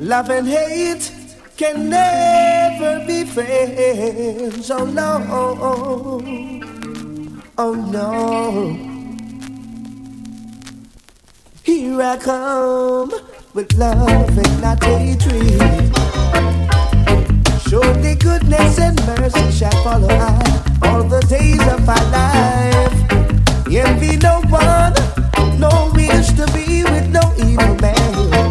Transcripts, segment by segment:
Love and hate can never be friends. Oh no, oh no. Here I come with love and not hatred. Surely goodness and mercy shall follow I all the days of my life. Envy no one, no wish to be with no evil man.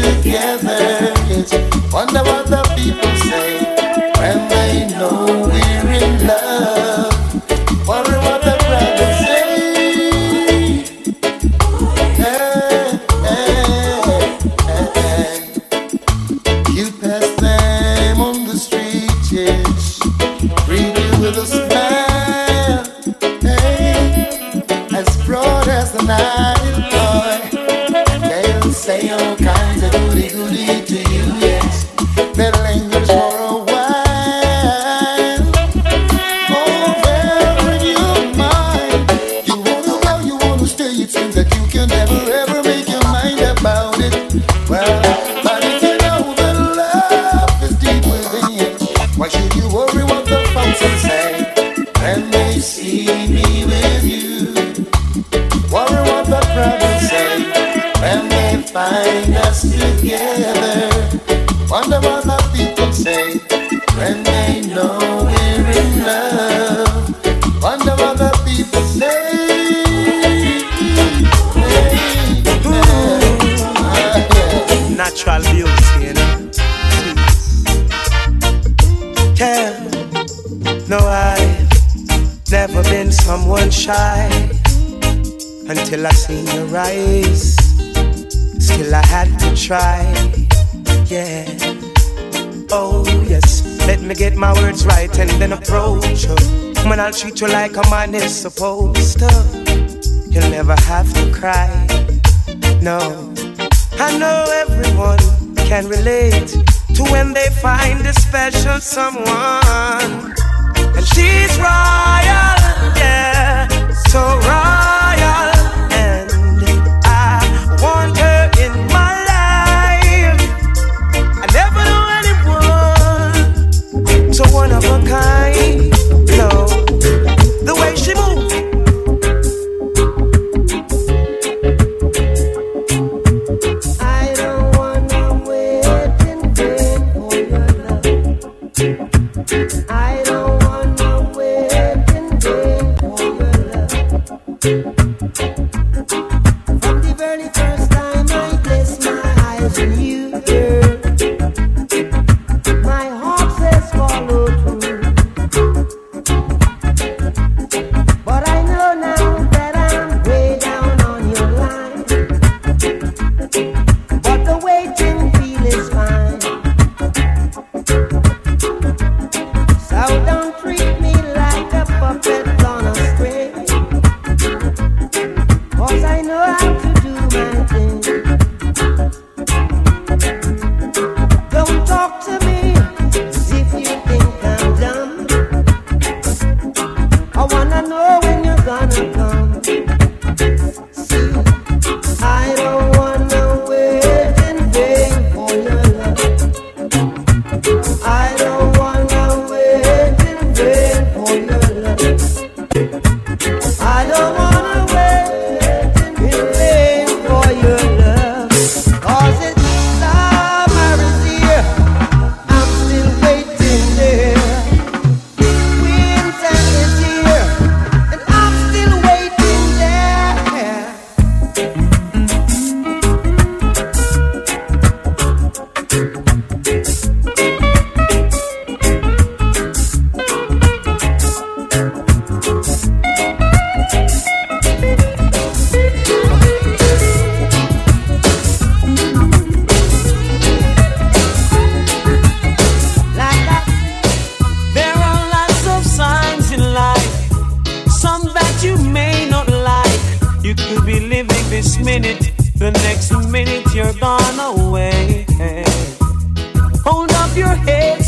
together. Yes. Wonder what the people. you like a man is supposed to. You'll never have to cry. No, I know everyone can relate to when they find a special someone.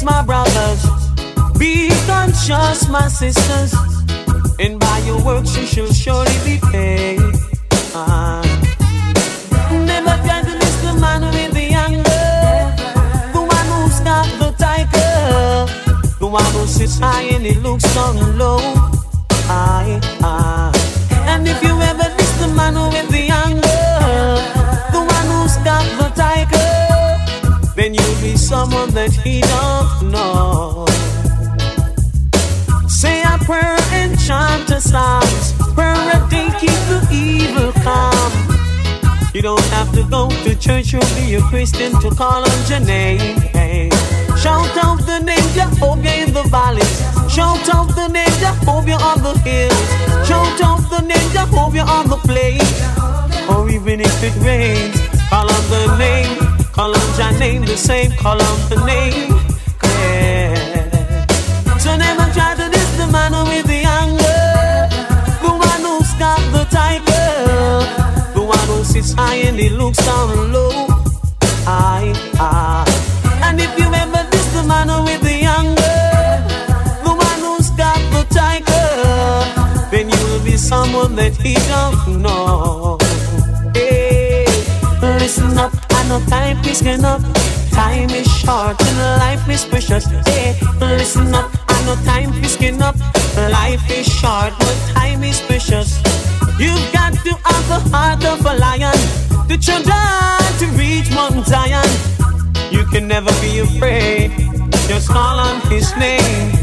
My brothers. Be conscious, my sisters. And by your works you shall surely be paid. Uh, never the man with the anger. The one who's the tiger. The one who sits high and he looks down low. I, I. And if you ever miss the man with the anger, someone that he don't know. Say a prayer and chant a psalms. Prayer a day keep the evil calm. You don't have to go to church or be a Christian to call on your name. Hey. Shout out the name Jehovah in the valleys. Shout out the name Jehovah on the hills. Shout out the name Jehovah on the plain. Or even if it rains, call on the name. On your name the same. Call on the name. Yeah. So never try to diss the man with the anger. The one who's got the tiger. The one who sits high and he looks down low. I, I. And if you ever the man with the anger, the one who's got the tiger, then you'll be someone that he don't know. Hey, listen up, Know time is getting up. Time is short and life is precious. Hey, listen up, I know time is up. Life is short, but time is precious. You've got to have the heart of a lion, the children to reach Mount Zion. You can never be afraid just call on his name.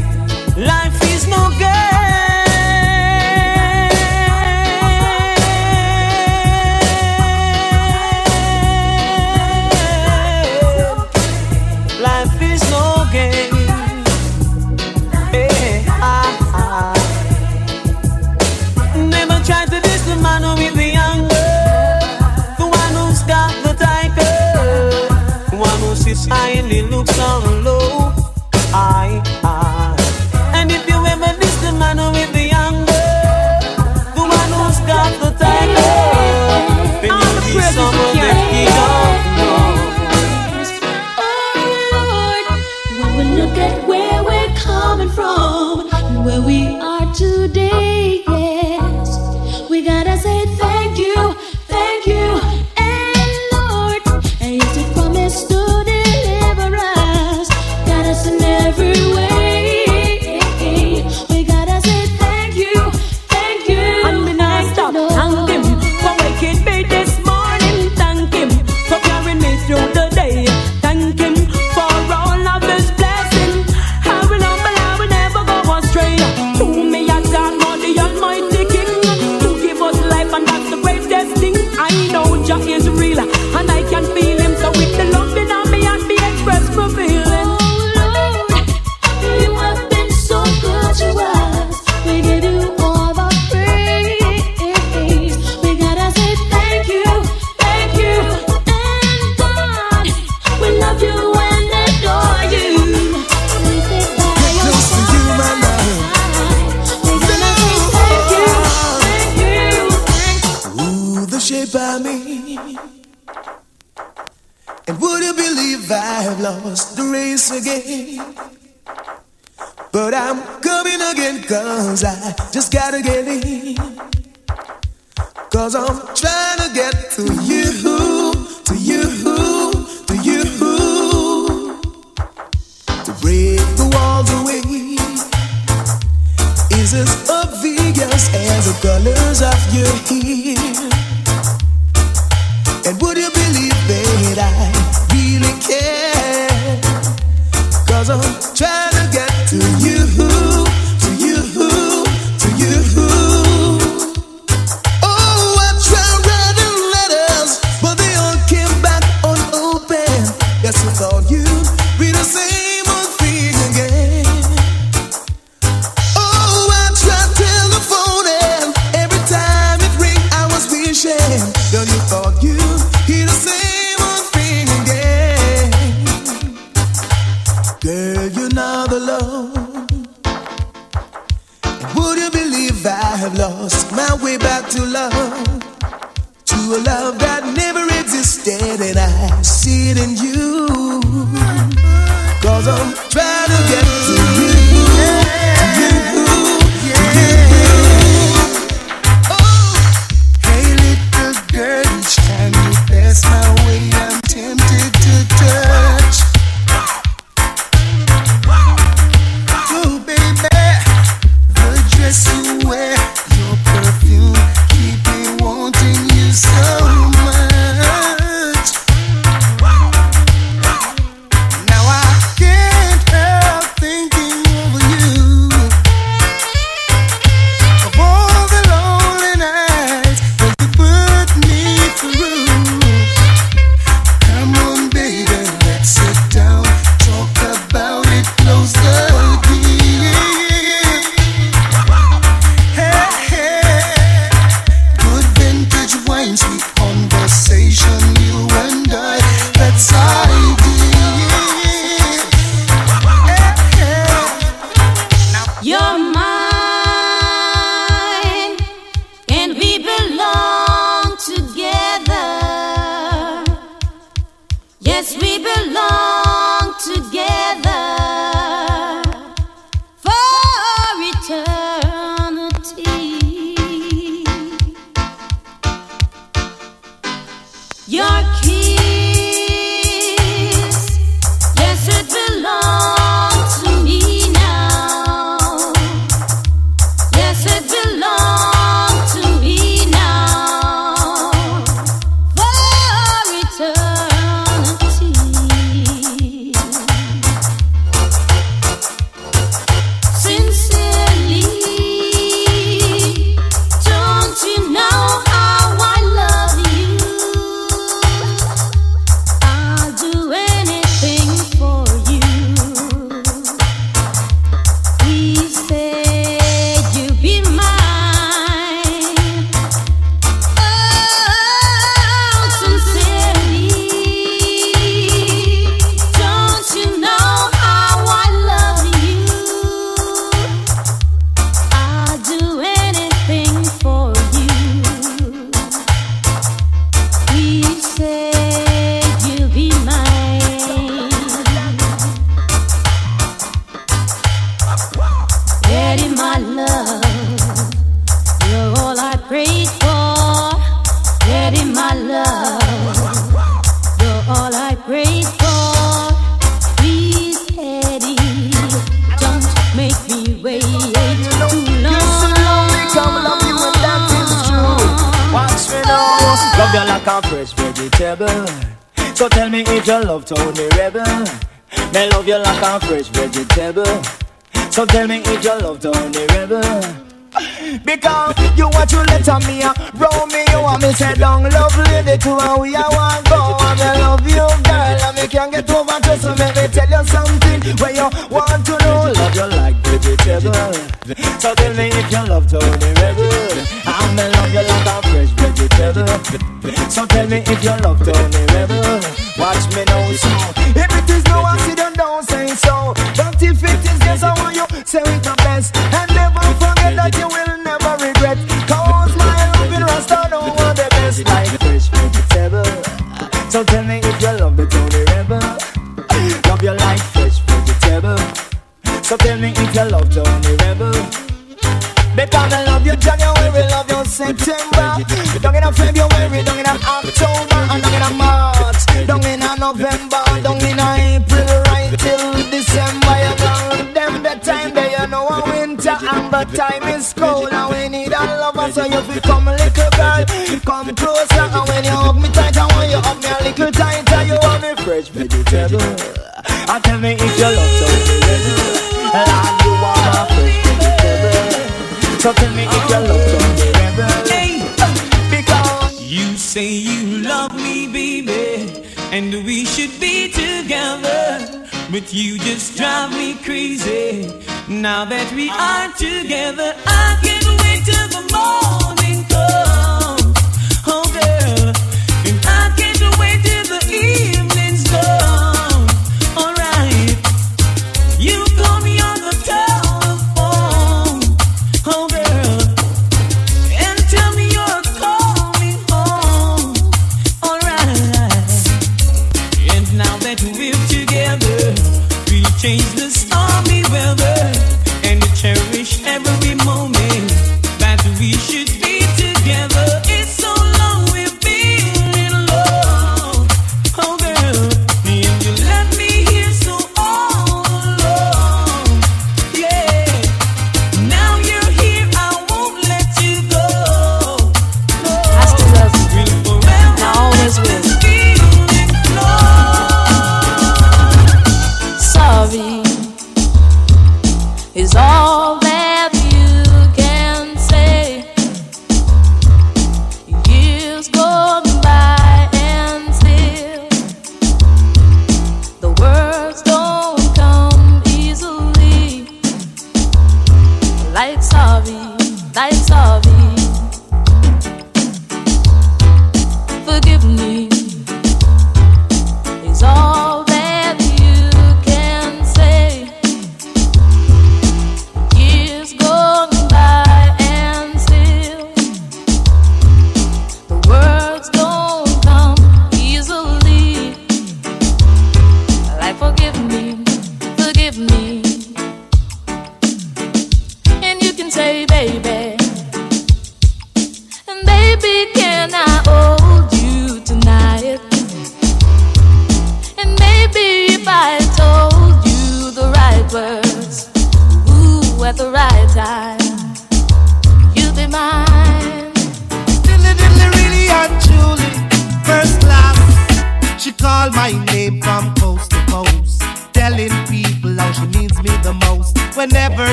So tell me if you love the Tony Rebel. Love you like fresh vegetable. So tell me if you love Tony Rebel. Because I love you January, love you September. Don't in a February, don't in a October, and don't in a March, don't in a November, don't in a April, right till December. You know them the time they you know a winter and the time is vegetable. And tell me if you love so and you want my fresh vegetable. So tell me if you love so hey, because you say you love me, baby, and we should be together. But you just drive me crazy. Now that we are together, I can't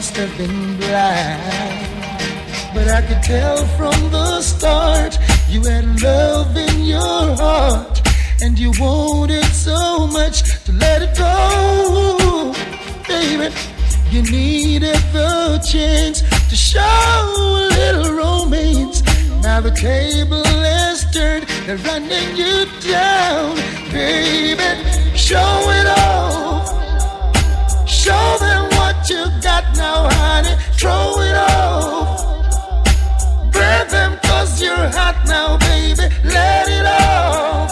must have been blind. But I could tell from the start you had love in your heart, and you wanted so much to let it go, baby. You needed the chance to show a little romance. Now the table has turned, they're running you down, baby. Show it off. Show them you got now, honey. Throw it off. Burn them cause you're hot now, baby. Let it off.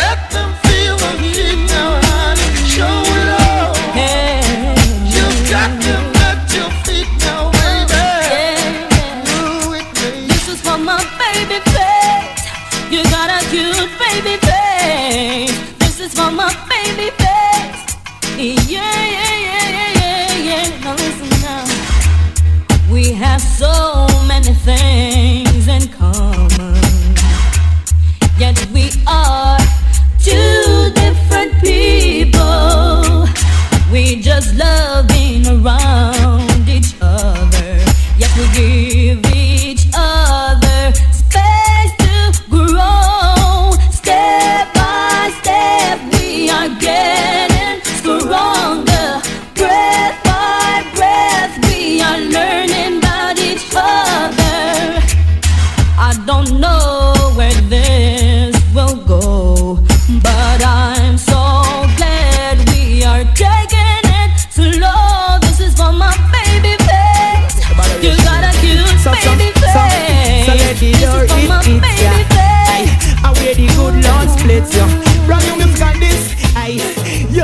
Let them feel the heat now, honey. Show it off. You got them at your feet now, baby. Do it, baby. This is for my baby face. You got a cute baby face. This is for my baby face. Yeah, yeah, yeah, yeah, so many things in common. Yet we are two different people. We just love being around each other. Yet we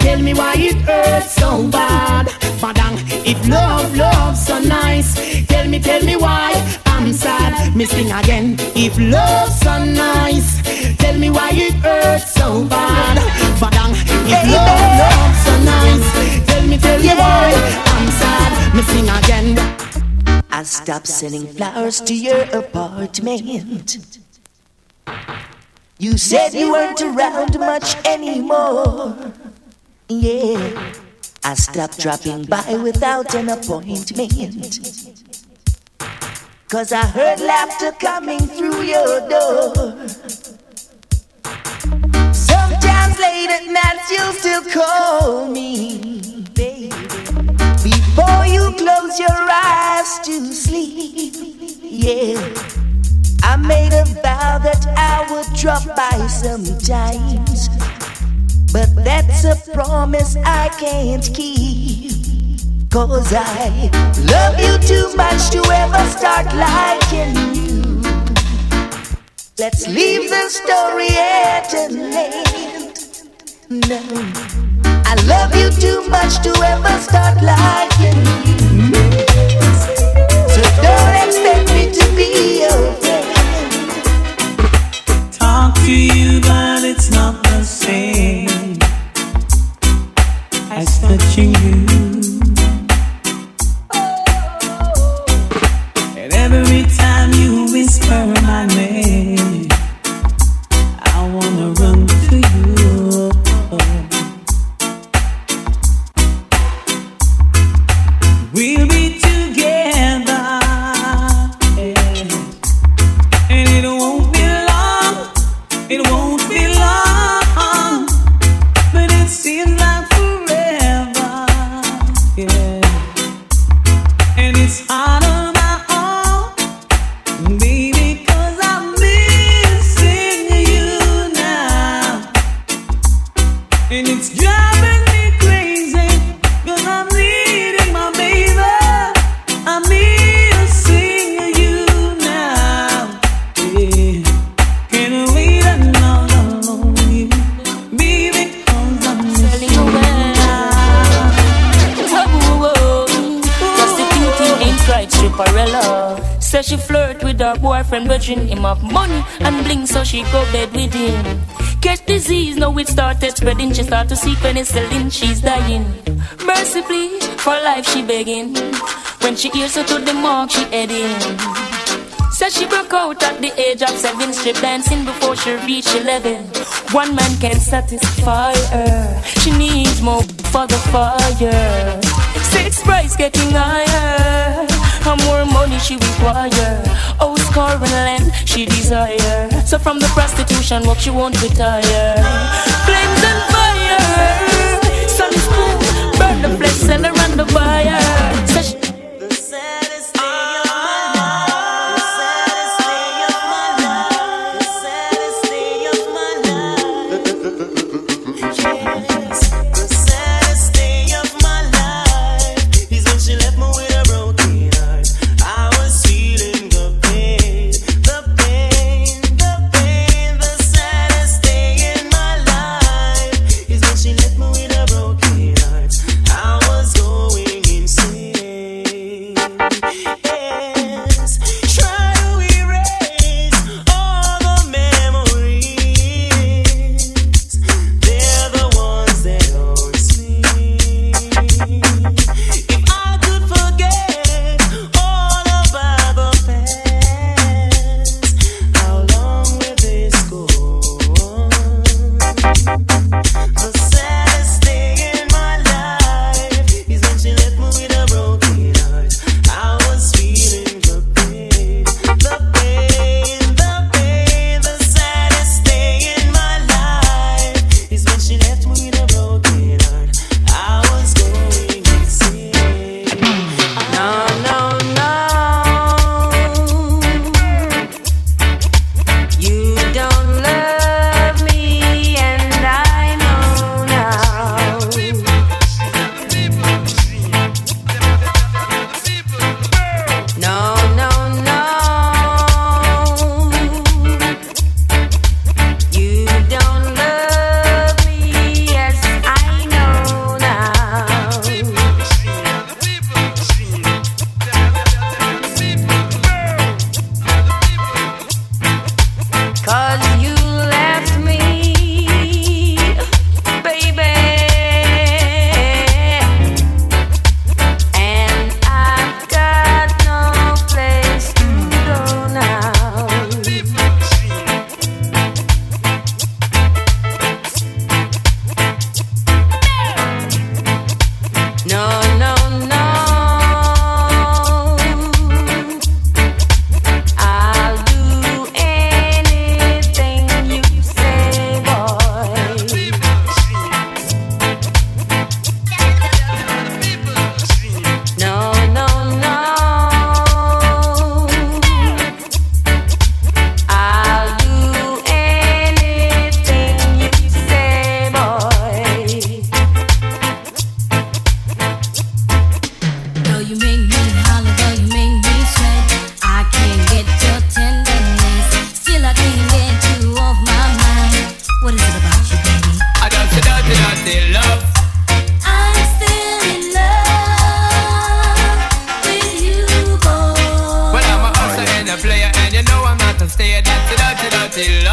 Tell me why it hurts so bad. Padang, if love, love's so nice. Tell me, tell me why I'm sad. Missing again. If love's so nice. Tell me why it hurts so bad. Padang, if love, love's so nice. Tell me, tell me why I'm sad. Missing again. I stopped sending flowers to your apartment. You said you weren't around much anymore yeah. I stopped dropping by without an appointment. Cause I heard laughter coming through your door. Sometimes late at night you'll still call me, baby. Before you close your eyes to sleep, yeah. I made a vow that I would drop by sometimes. But that's a promise I can't keep. Cause I love you too much to ever start liking you. Let's leave the story at an end. No, I love you too much to ever start liking you. So don't expect me to be your. You, but it's not the same as touching you. And every time you whisper penicillin, she's dying. Mercifully, for life she begging. When she hears her to the mark, she heading. Says she broke out at the age of seven, strip dancing before she reached eleven. One man can't satisfy her. She needs more for the fire. Six price getting higher. How more money she require. Oh, scoring land she desire. So from the prostitution work she won't retire. Flames and fire. Burn the seller and the buyer. till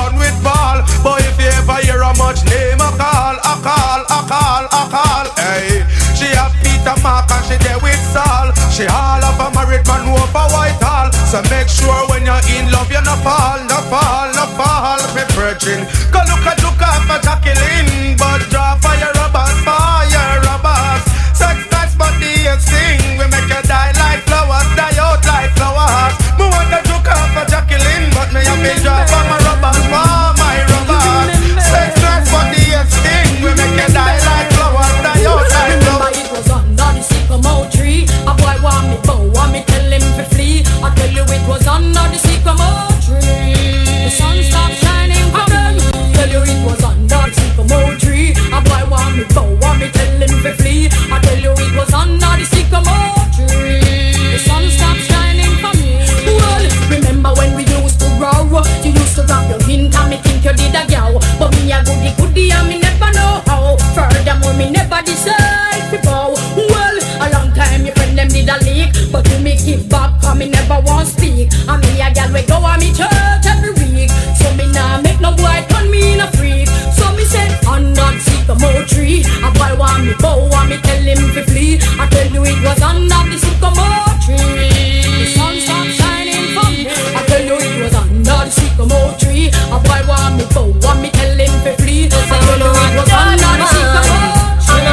bun with ball, but if you ever hear a much name a call, a call, a call, a call. Hey, she have Peter Mark and she there with Saul. She all of a married man who over Whitehall. So make sure when you're in love you no fall, no fall, no fall. Me virgin, me bow me tell him to flee? I tell you it was under the sycamore tree. The sun stopped shining for me. I tell you it was under the sycamore tree. A boy want me bow want me tell him to flee? I tell you it was under the sycamore tree.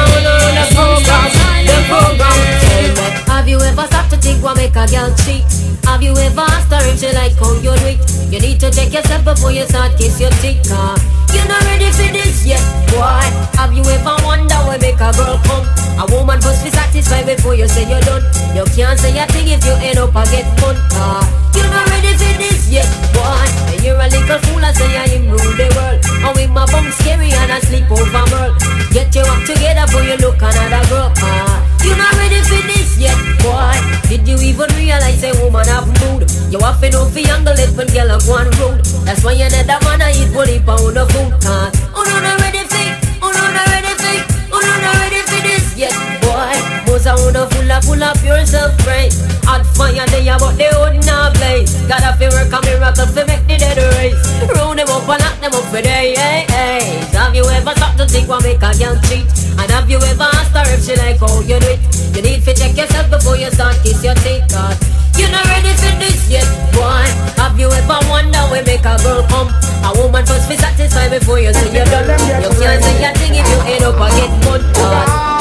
Have you ever stopped to think what make a girl cheat? Have you ever asked her if she like how you do it? You need to check yourself before you start kiss your teeth ah, car. You're not ready for this yet, boy. Have you ever wondered what make a girl come? A woman must be satisfied before you say you're done. You can't say a thing if you end up a get fun car. Ah, you're not ready for this yet, boy. And you're a little fool and say I am rule the world. And with my bum scary and I sleep over world. Get your up together before you look another girl ah, car. You're not ready for this yet, boy. You even realize a woman have mood? You have to know for younger let when girl have one road. That's why you need a man I eat bully pound of food. Cause Oh no not ready for Oh no not ready for Oh no not ready for this. Yet, a wanna full of full of yourself right. Hot fire there but they would not blaze. Gotta feel work a miracle to make the dead race. Round them up and lock them up for day, hey, hey. Have you ever stopped to think what make a girl cheat? And have you ever asked her if she like how you do it? You need to check yourself before you start kiss your teeth, cause you're not ready for this yet, boy. Have you ever wondered where make a girl come? A woman must be satisfied before you say you're done. You can't say a thing if you end up and get mud,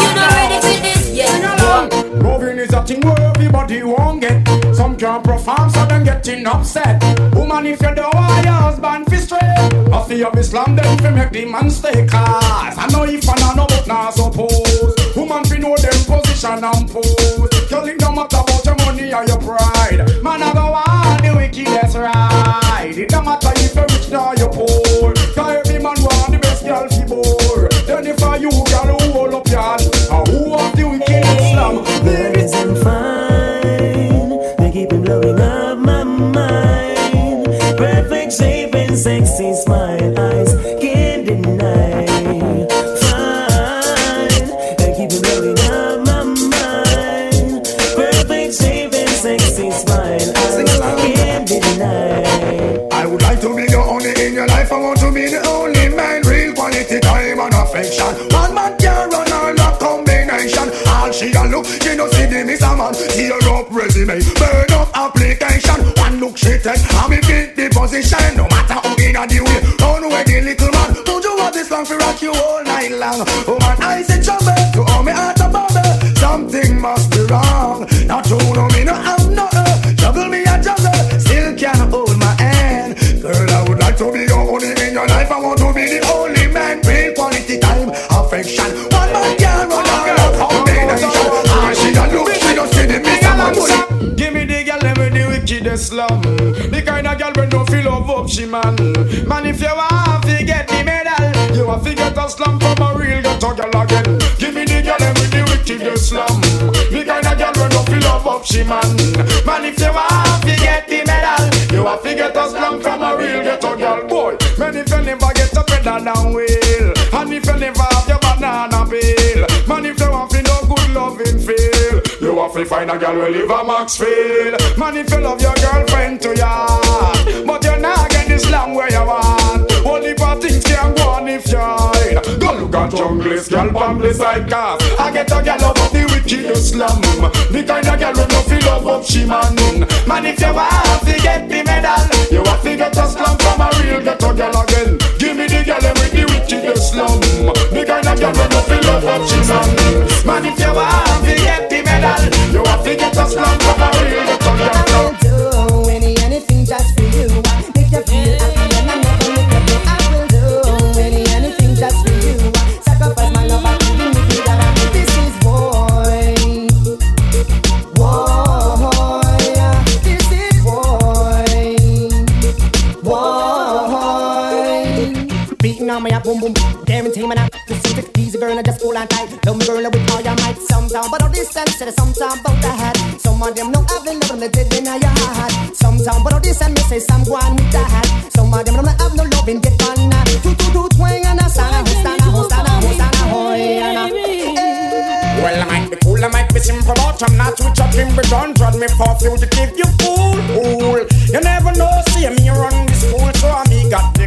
you're not ready for this yet, boy. Loving is a thing where everybody won't get. Some can't perform, so them getting upset. Woman, if you don't want your husband fi straight, a fear of Islam, then fi make the man stay cause I know if I know but not suppose. Woman fi know them position and pose. Girl, it don't matter about your money or your pride. Man, I go on the wickedest ride. It don't matter if you're rich or you're poor. Cause every man want the best girl fi bore. Then if I you, girl, who hold up your hand? And who of the wickedest slam? Birds I'm fine. They keep him blowing up my mind. Perfect shape and sexy smile. Eyes she no see the miss a man. Tear up resume, burn up application. One look she take, and me fit the position. No matter who in a the way, run away the little man. Don't you want this long for rock you all night long? Oh man, I say trouble to all me heart a bubble. Something must be wrong. Not you know me, slum. The kind of girl when don't feel love up she man. Man, if you want to get the medal, you want to get a slum from a real ghetto girl again. Give me the girl with the wickedest slum. The kind of girl when don't feel love up she man. Man, if you want to get the medal, you want to get a slum from a real ghetto girl. Boy, man, if you never get a pedal down wheel, and if you never have your banana peel, to find a girl who live a Maxfield. Man, if you love your girlfriend to ya, but you're not getting this slam where you want. Only for things can go on if you're in. Go look at junglist, girl, pamble side cast. I get a girl up the wickedest slum. The kind of girl who no feel love up she man. Man, if you want to get the medal, you have to get a slum from a real ghetto girl again. Give me the girl with the wickedest slum. The kind of girl who no feel love up she man. Man, if you want ghetto girl. do any anything just for you. Make you feel happy and I never look at you. I will do any anything just for you. Sacrifice my love and give me the dollar. This is boy, boy. This is boy, boy. Beating on me up, boom boom. Guarantee me not easy girl, I just hold on tight. Love me girl with all your might. Sometime, but all this and said sometime about the hat. Some of them know I've been loving the dead in your heart. Sometime, but all this and me say some go on with the hat. Some of them don't have no loving, get on that. Two, two, two, twang and a sana, hostana, hostana, hostana, hoy, and a. Eh. Well, I might be cool, I might be simple, but I'm not too chopping, but don't run me for fugitive, you fool, fool. You never know, see me run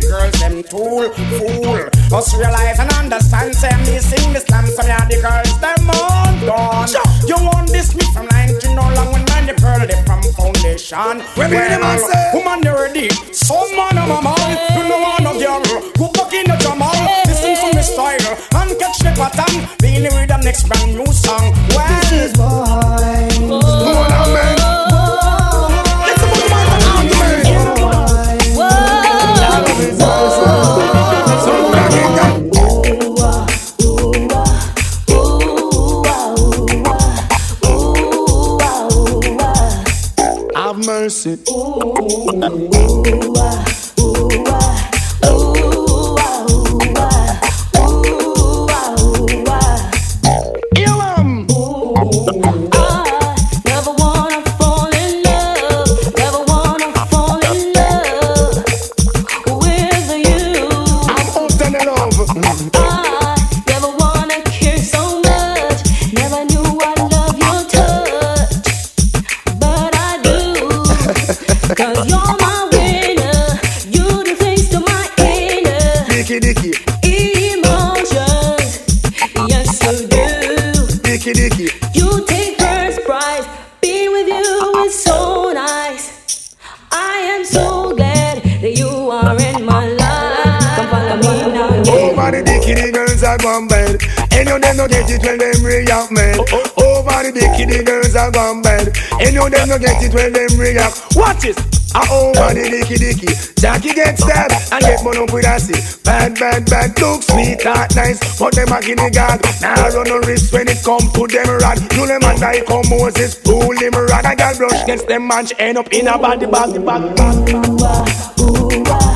the girls, them tool, fool. Us realize and understand, say me sing the slam, some yeah, the girls, them on gone. You want this me from line to no long when man, the pearl, they from foundation. When me them a say- woman, you ready? Some man, I'm a man, you know one of girl, go back in the jamal, listen to me style, and catch the pattern, feeling with the next brand new song. Well, This is boy. a gone bad. You them no get it when them react. Watch it. I own money dicky dicky. Jackie get stabbed and get money up with a sick. Bad, bad, bad. Look sweet, not nice. But them a guinea god. Now nah, run no risk when it come to them rat. You them and die, come Moses, pull them rod. I got brush against them man, end up in a body, bag. body, body, body.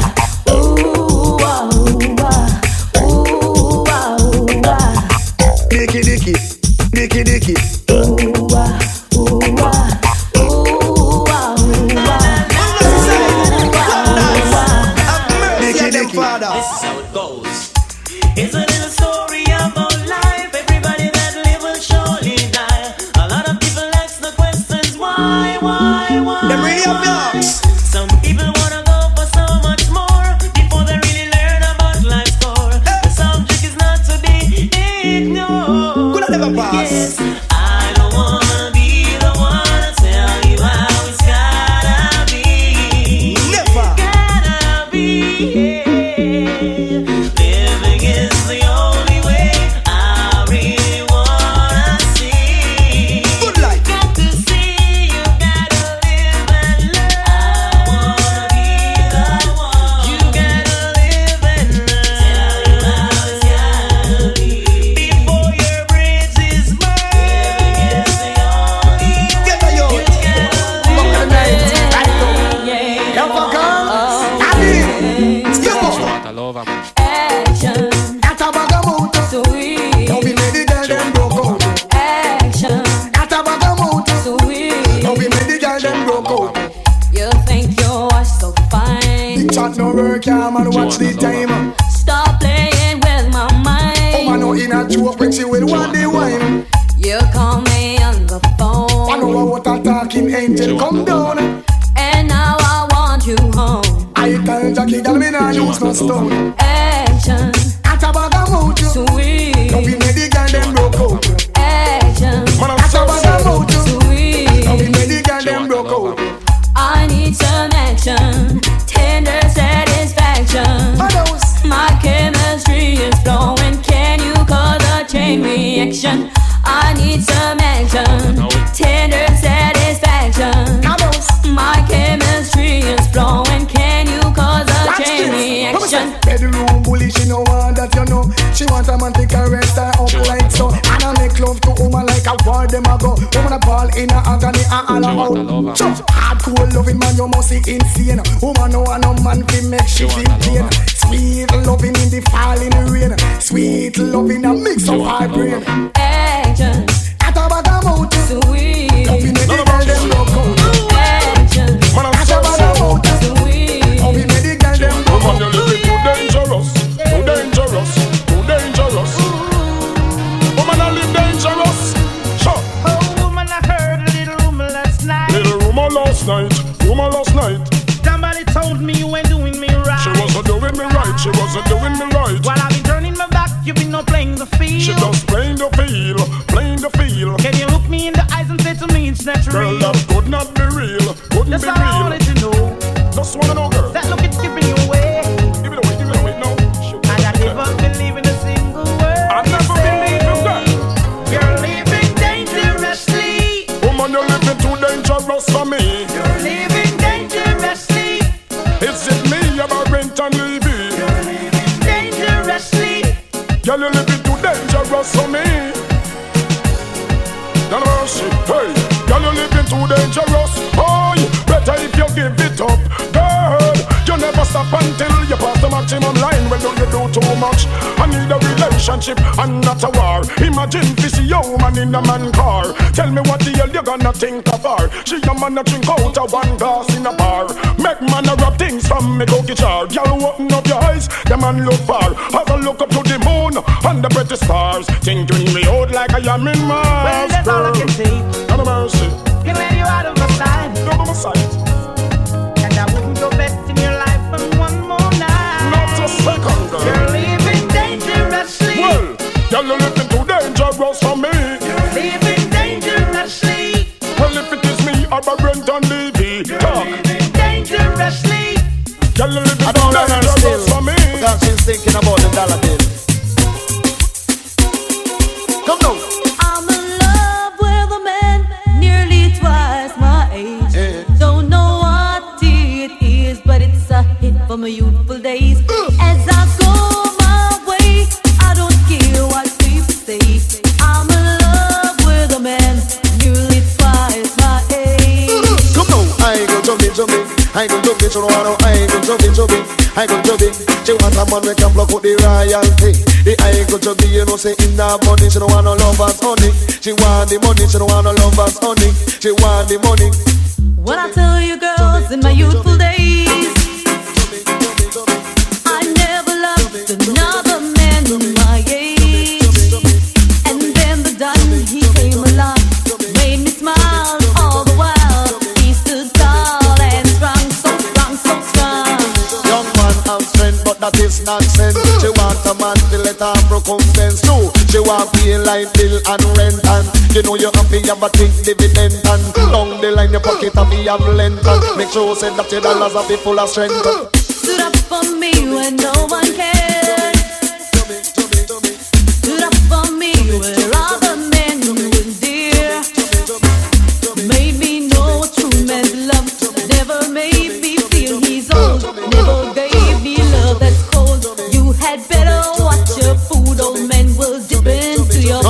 the fall in the rain. Sweet love in a mix of our brain. man a drink out of one glass in a bar. Make man a rub things from me cookie jar. Y'all open up your eyes, the man look far. Have a look up to the moon and the pretty stars. Thinking me out like I am in my my youthful days. As I go my way, I don't care what people say. I'm in love with a man nearly twice my age. Come now, I go chubby chubby, I go chubby chubby, I go chubby chubby, I go chubby. She want a man we can block out the royalty. The I go chubby, you know say in that money, she don't want no lovers honey. She want the money, she don't want no lovers honey. She want the money. What I tell you, girls, in my youthful days, but that is nonsense. She want a man to let her recompense too. She want pay light bill and rent and you know you have to have a think dividend and down the line your pocket have to have length and make sure say that your dollars have be full of strength. Stood up for me when no one cared. Stood up for me where other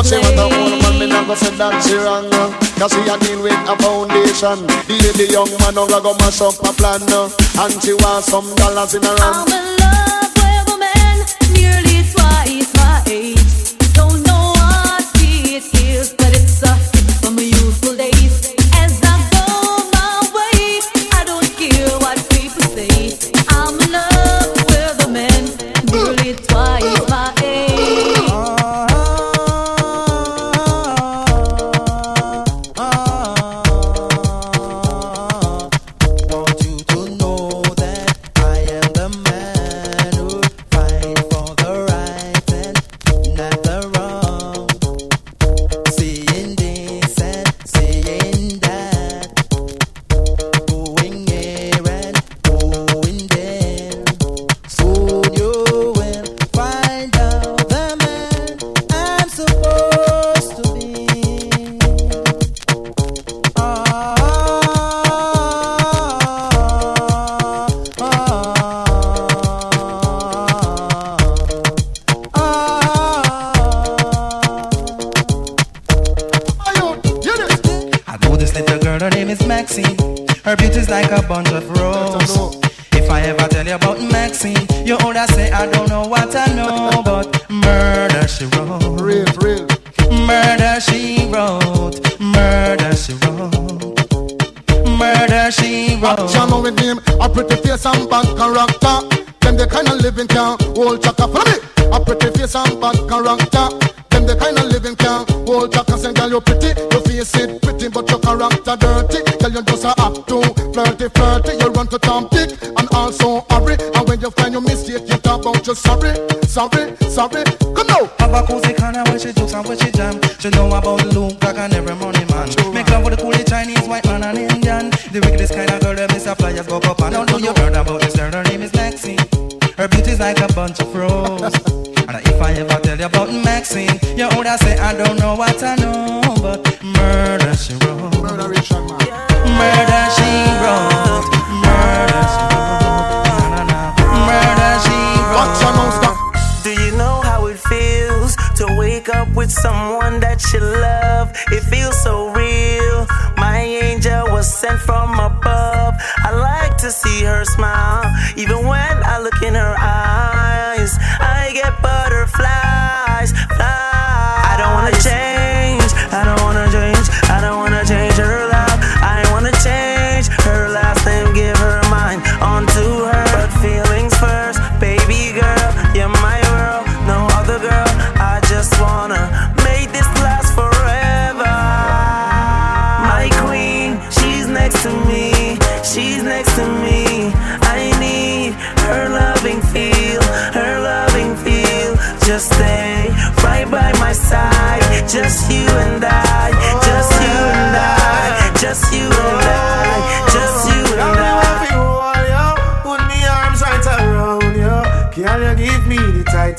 Not say what a old man, me not go say that she wrong Cause she a deal with a foundation. The lady young man now go mash up a plan And she want some dollars in her I'm hand in love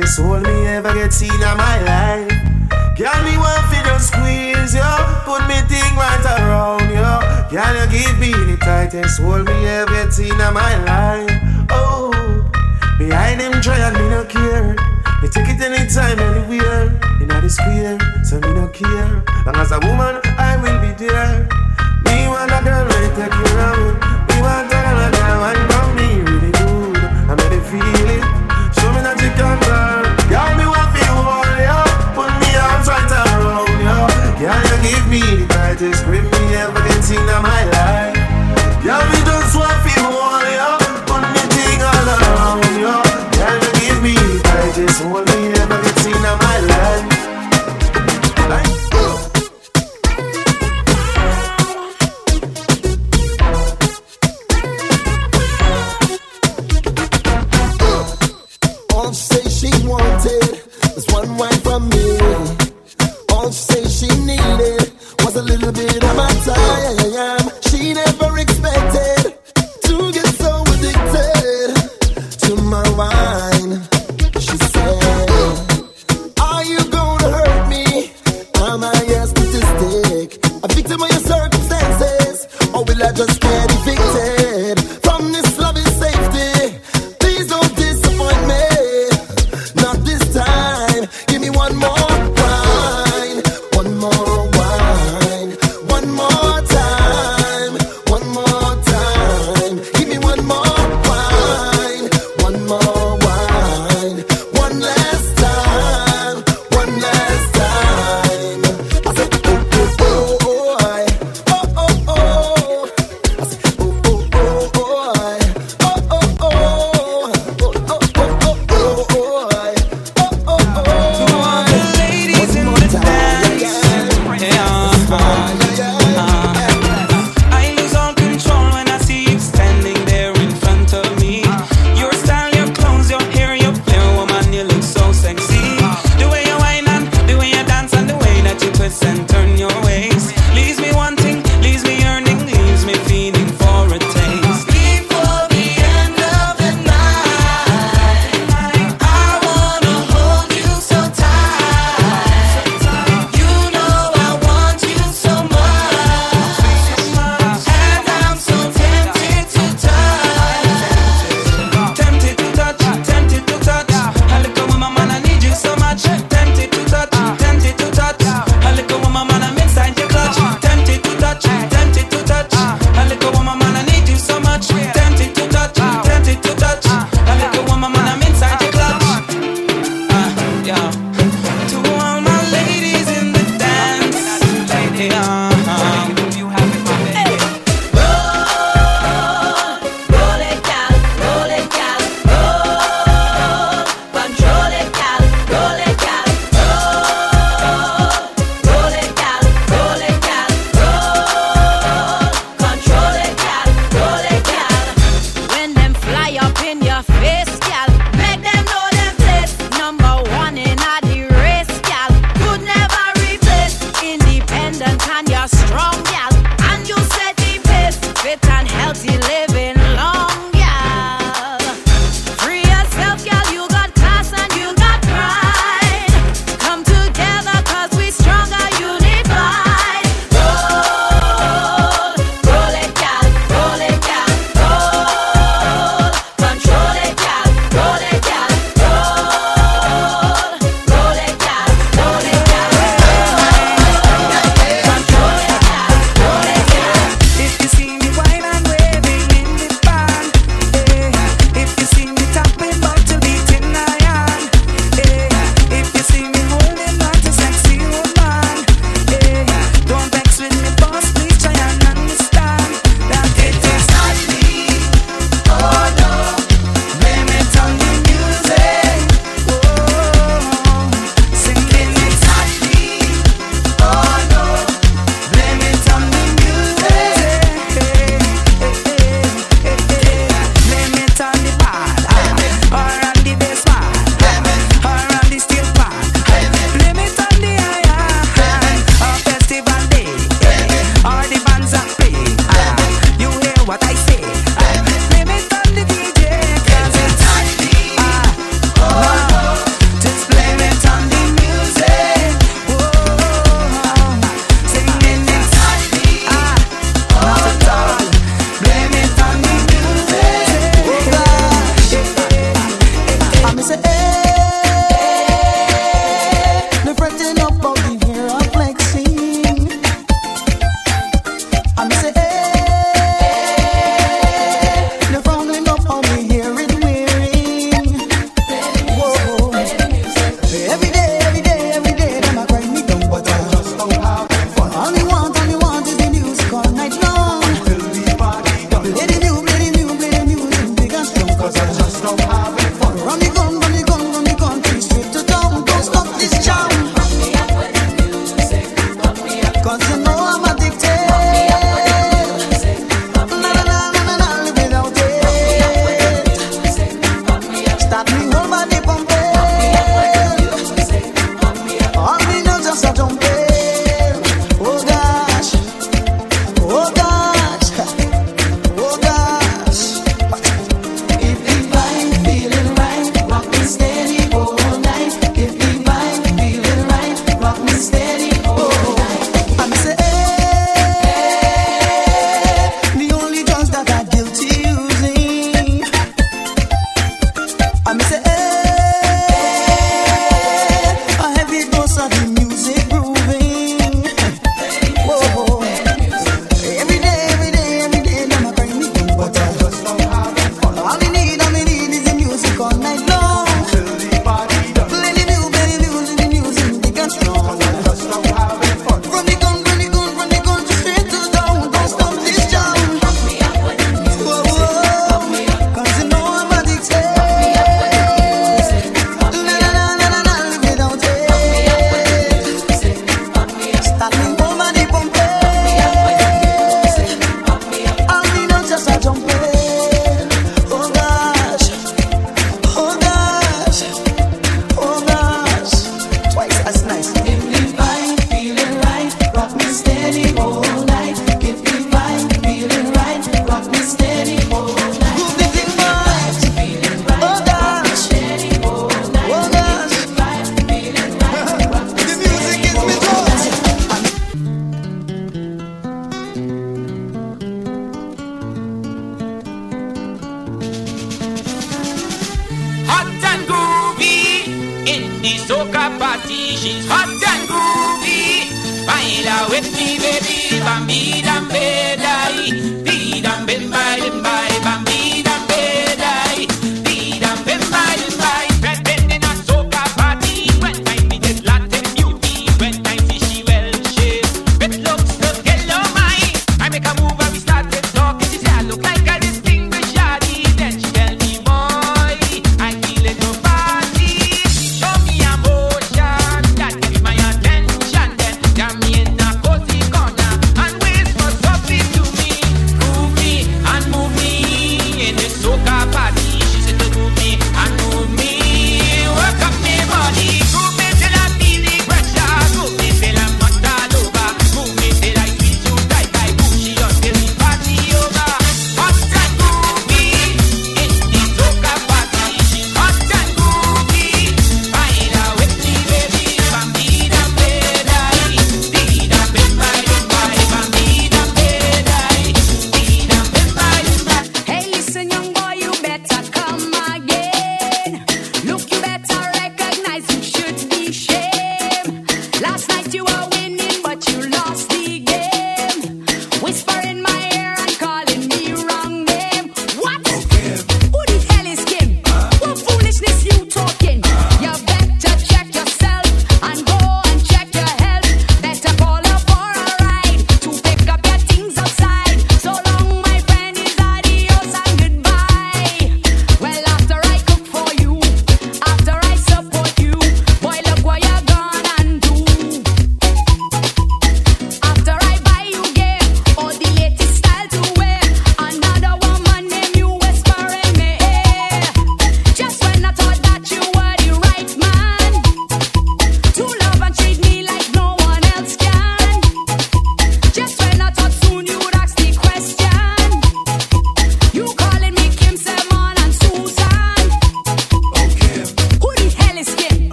the tightest hold me ever get seen in my life? Can me one fi just squeeze you? Put me thing right around you. Can you give me the tightest hold me ever get seen in my life? Oh, behind them giant me no care. Me take it anytime, anywhere. In the square, so me no care. Long as a woman, I will be there. Me want a girl when take care of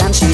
and she